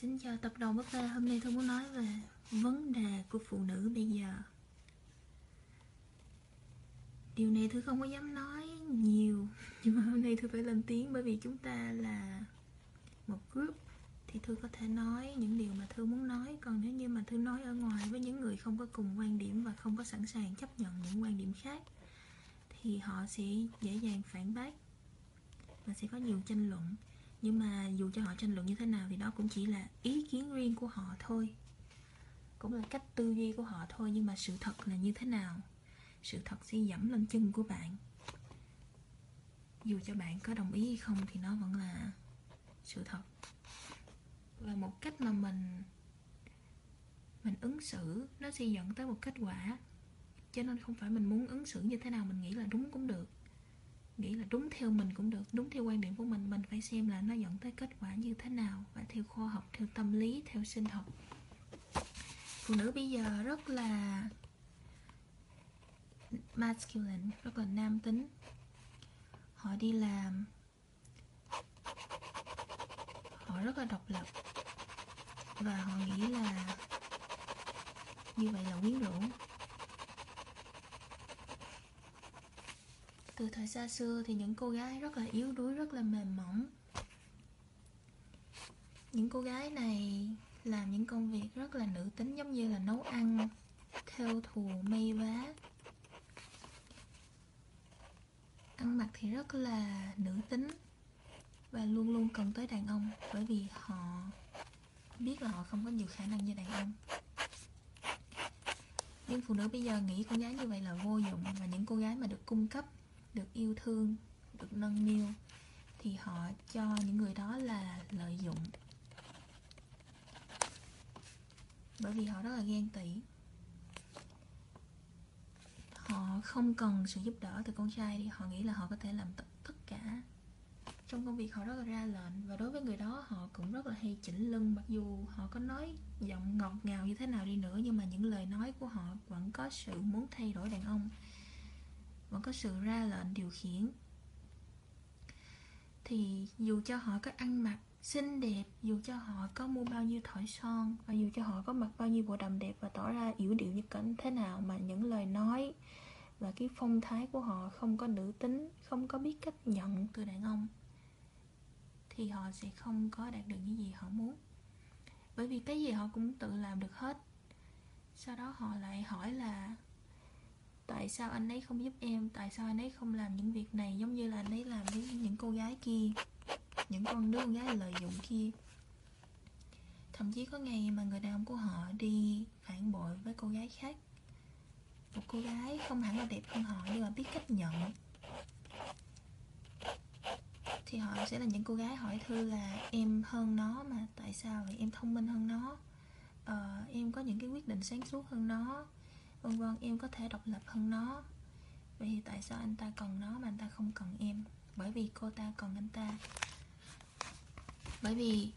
Xin chào tập đầu búp bê, hôm nay tôi muốn nói về vấn đề của phụ nữ bây giờ. Điều này tôi không có dám nói nhiều Nhưng mà hôm nay tôi phải lên tiếng bởi vì chúng ta là một group Thì tôi có thể nói những điều mà tôi muốn nói. Còn nếu như mà tôi nói ở ngoài với những người không có cùng quan điểm Và không có sẵn sàng chấp nhận những quan điểm khác Thì họ sẽ dễ dàng phản bác Và sẽ có nhiều tranh luận nhưng mà dù cho họ tranh luận như thế nào thì đó cũng chỉ là ý kiến riêng của họ thôi. Cũng là cách tư duy của họ thôi, nhưng mà sự thật là như thế nào? Sự thật sẽ dẫm lên chân của bạn. Dù cho bạn có đồng ý hay không thì nó vẫn là sự thật. Và một cách mà mình mình ứng xử, nó sẽ dẫn tới một kết quả. Cho nên không phải mình muốn ứng xử như thế nào mình nghĩ là đúng cũng được nghĩ là đúng theo mình cũng được, đúng theo quan điểm của mình. Mình phải xem là nó dẫn tới kết quả như thế nào và theo khoa học, theo tâm lý, theo sinh học. Phụ nữ bây giờ rất là masculine, rất là nam tính. Họ đi làm, họ rất là độc lập. Và họ nghĩ là như vậy là quyến rũ. Từ thời xa xưa thì những cô gái rất là yếu đuối, rất là mềm mỏng. Những cô gái này làm những công việc rất là nữ tính, giống như là nấu ăn, theo thù may vá. Ăn mặc thì rất là nữ tính và luôn luôn cần tới đàn ông, bởi vì họ biết là họ không có nhiều khả năng như đàn ông. Nhưng phụ nữ bây giờ nghĩ con gái như vậy là vô dụng và những cô gái mà được cung cấp được yêu thương, được nâng niu, thì họ cho những người đó là lợi dụng. Bởi vì họ rất là ghen tị. Họ không cần sự giúp đỡ từ con trai thì họ nghĩ là họ có thể làm tất cả. Trong công việc họ rất là ra lệnh, và đối với người đó họ cũng rất là hay chỉnh lưng, mặc dù họ có nói giọng ngọt ngào như thế nào đi nữa, nhưng mà những lời nói của họ vẫn có sự muốn thay đổi đàn ông vẫn có sự ra lệnh điều khiển. Thì dù cho họ có ăn mặc xinh đẹp, dù cho họ có mua bao nhiêu thỏi son, và dù cho họ có mặc bao nhiêu bộ đầm đẹp và tỏ ra yếu điệu như cảnh thế nào mà những lời nói và cái phong thái của họ không có nữ tính, không có biết cách nhận từ đàn ông, thì họ sẽ không có đạt được những gì họ muốn. Bởi vì cái gì họ cũng tự làm được hết. Sau đó họ lại hỏi là tại sao anh ấy không giúp em? Tại sao anh ấy không làm những việc này giống như là anh ấy làm với những cô gái kia? Những con đứa con gái lợi dụng kia? Thậm chí có ngày mà người đàn ông của họ đi phản bội với cô gái khác. Một cô gái không hẳn là đẹp hơn họ nhưng mà biết cách nhận. Thì họ sẽ là những cô gái hỏi thư là em hơn nó mà tại sao vậy? Em thông minh hơn nó. Ờ, em có những cái quyết định sáng suốt hơn nó vân vân em có thể độc lập hơn nó. Vậy thì tại sao anh ta cần nó mà anh ta không cần em? Bởi vì cô ta cần anh ta. Bởi vì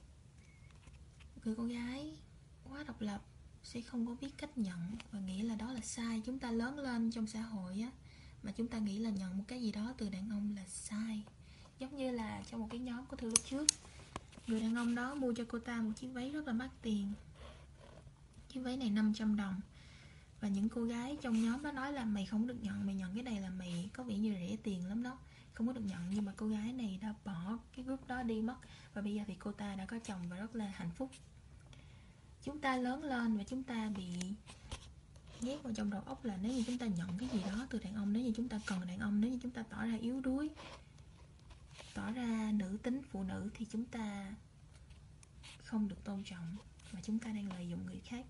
người con gái quá độc lập sẽ không có biết cách nhận và nghĩ là đó là sai. Chúng ta lớn lên trong xã hội á, mà chúng ta nghĩ là nhận một cái gì đó từ đàn ông là sai. Giống như là trong một cái nhóm của thư lúc trước, người đàn ông đó mua cho cô ta một chiếc váy rất là mắc tiền. Chiếc váy này 500 đồng và những cô gái trong nhóm đó nói là mày không được nhận, mày nhận cái này là mày có vẻ như rẻ tiền lắm đó. Không có được nhận, nhưng mà cô gái này đã bỏ cái group đó đi mất. Và bây giờ thì cô ta đã có chồng và rất là hạnh phúc. Chúng ta lớn lên và chúng ta bị nhét vào trong đầu óc là nếu như chúng ta nhận cái gì đó từ đàn ông, nếu như chúng ta cần đàn ông, nếu như chúng ta tỏ ra yếu đuối, tỏ ra nữ tính phụ nữ thì chúng ta không được tôn trọng và chúng ta đang lợi dụng người khác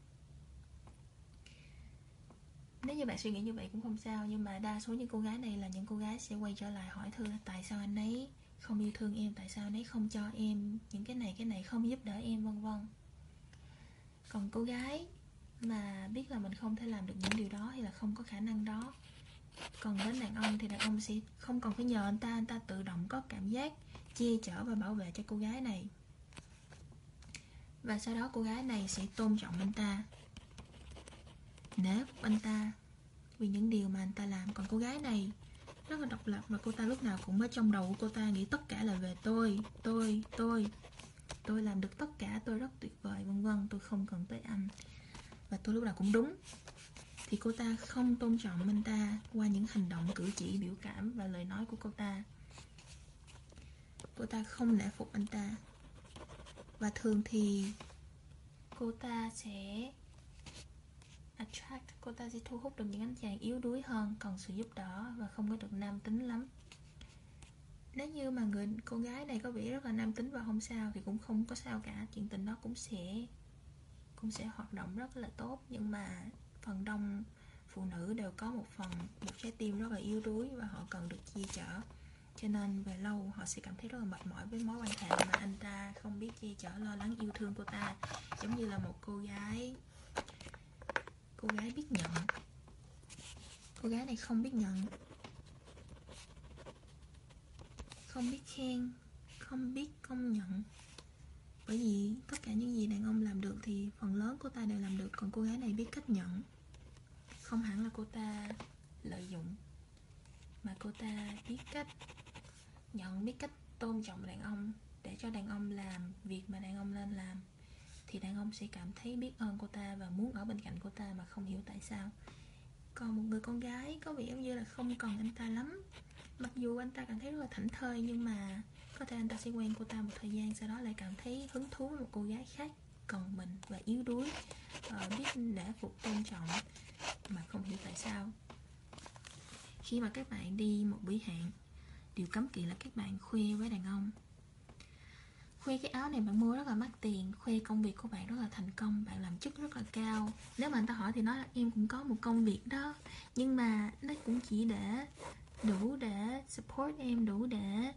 nếu như bạn suy nghĩ như vậy cũng không sao, nhưng mà đa số những cô gái này là những cô gái sẽ quay trở lại hỏi thư là tại sao anh ấy không yêu thương em? Tại sao anh ấy không cho em những cái này cái này không giúp đỡ em? vân vân. Còn cô gái mà biết là mình không thể làm được những điều đó hay là không có khả năng đó, còn đến đàn ông thì đàn ông sẽ không cần phải nhờ anh ta anh ta tự động có cảm giác che chở và bảo vệ cho cô gái này. Và sau đó cô gái này sẽ tôn trọng anh ta. Nể anh ta vì những điều mà anh ta làm. Còn cô gái này rất là độc lập và cô ta lúc nào cũng ở trong đầu của cô ta nghĩ tất cả là về tôi tôi tôi. Tôi làm được tất cả, tôi rất tuyệt vời, vân vân, tôi không cần tới anh. Và tôi lúc nào cũng đúng. Thì cô ta không tôn trọng anh ta qua những hành động cử chỉ, biểu cảm và lời nói của cô ta. Cô ta không nể phục anh ta. Và thường thì cô ta sẽ attract cô ta sẽ thu hút được những anh chàng yếu đuối hơn cần sự giúp đỡ và không có được nam tính lắm. Nếu như mà người, cô gái này có vẻ rất là nam tính và không sao thì cũng không có sao cả. Chuyện tình đó cũng sẽ cũng sẽ hoạt động rất là tốt. Nhưng mà phần đông phụ nữ đều có một phần, một trái tim rất là yếu đuối và họ cần được chia chở. Cho nên về lâu họ sẽ cảm thấy rất là mệt mỏi với mối quan hệ mà anh ta không biết che chở, lo lắng yêu thương cô ta. Giống như là một cô gái cô gái biết nhận. Cô gái này không biết nhận. Không biết khen, không biết công nhận. Bởi vì tất cả những gì đàn ông làm được thì phần lớn cô ta đều làm được, còn cô gái này biết cách nhận. Không hẳn là cô ta lợi dụng, mà cô ta biết cách nhận, biết cách tôn trọng đàn ông để cho đàn ông làm việc mà đàn ông nên làm thì đàn ông sẽ cảm thấy biết ơn cô ta và muốn ở bên cạnh cô ta mà không hiểu tại sao. Còn một người con gái có vẻ như là không cần anh ta lắm. Mặc dù anh ta cảm thấy rất là thảnh thơi nhưng mà có thể anh ta sẽ quen cô ta một thời gian sau đó lại cảm thấy hứng thú với một cô gái khác cần mình và yếu đuối uh, biết để phục tôn trọng mà không hiểu tại sao. Khi mà các bạn đi một buổi hẹn điều cấm kỵ là các bạn khoe với đàn ông khoe cái áo này bạn mua rất là mắc tiền khoe công việc của bạn rất là thành công, bạn làm chức rất là cao. Nếu mà anh ta hỏi thì nói là em cũng có một công việc đó, nhưng mà nó cũng chỉ để đủ để support em, đủ để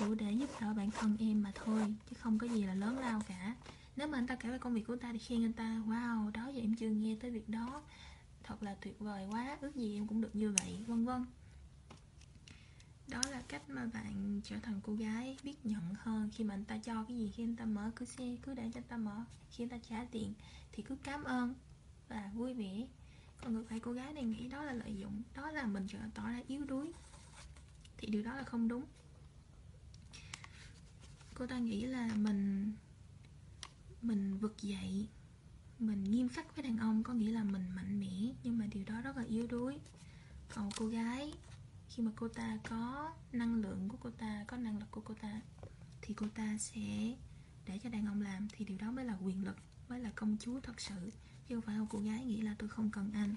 đủ để giúp đỡ bản thân em mà thôi, chứ không có gì là lớn lao cả. Nếu mà anh ta kể về công việc của ta thì khen anh ta, wow, đó giờ em chưa nghe tới việc đó, thật là tuyệt vời quá, ước gì em cũng được như vậy, vân vân đó là cách mà bạn trở thành cô gái biết nhận hơn khi mà anh ta cho cái gì, khi anh ta mở cửa xe, cứ để cho anh ta mở, khi anh ta trả tiền thì cứ cảm ơn và vui vẻ. Còn ngược lại cô gái này nghĩ đó là lợi dụng, đó là mình trở tỏ ra yếu đuối thì điều đó là không đúng. Cô ta nghĩ là mình mình vực dậy, mình nghiêm khắc với đàn ông, có nghĩa là mình mạnh mẽ, nhưng mà điều đó rất là yếu đuối. Còn cô gái khi mà cô ta có năng lượng của cô ta, có năng lực của cô ta, thì cô ta sẽ để cho đàn ông làm. Thì điều đó mới là quyền lực, mới là công chúa thật sự. Chứ không phải là cô gái nghĩ là tôi không cần anh,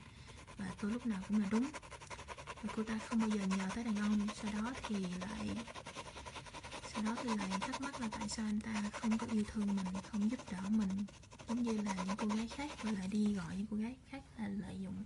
và tôi lúc nào cũng là đúng. Và cô ta không bao giờ nhờ tới đàn ông. Sau đó thì lại, sau đó thì lại thắc mắc là tại sao anh ta không có yêu thương mình, không giúp đỡ mình, giống như là những cô gái khác và lại đi gọi những cô gái khác là lợi dụng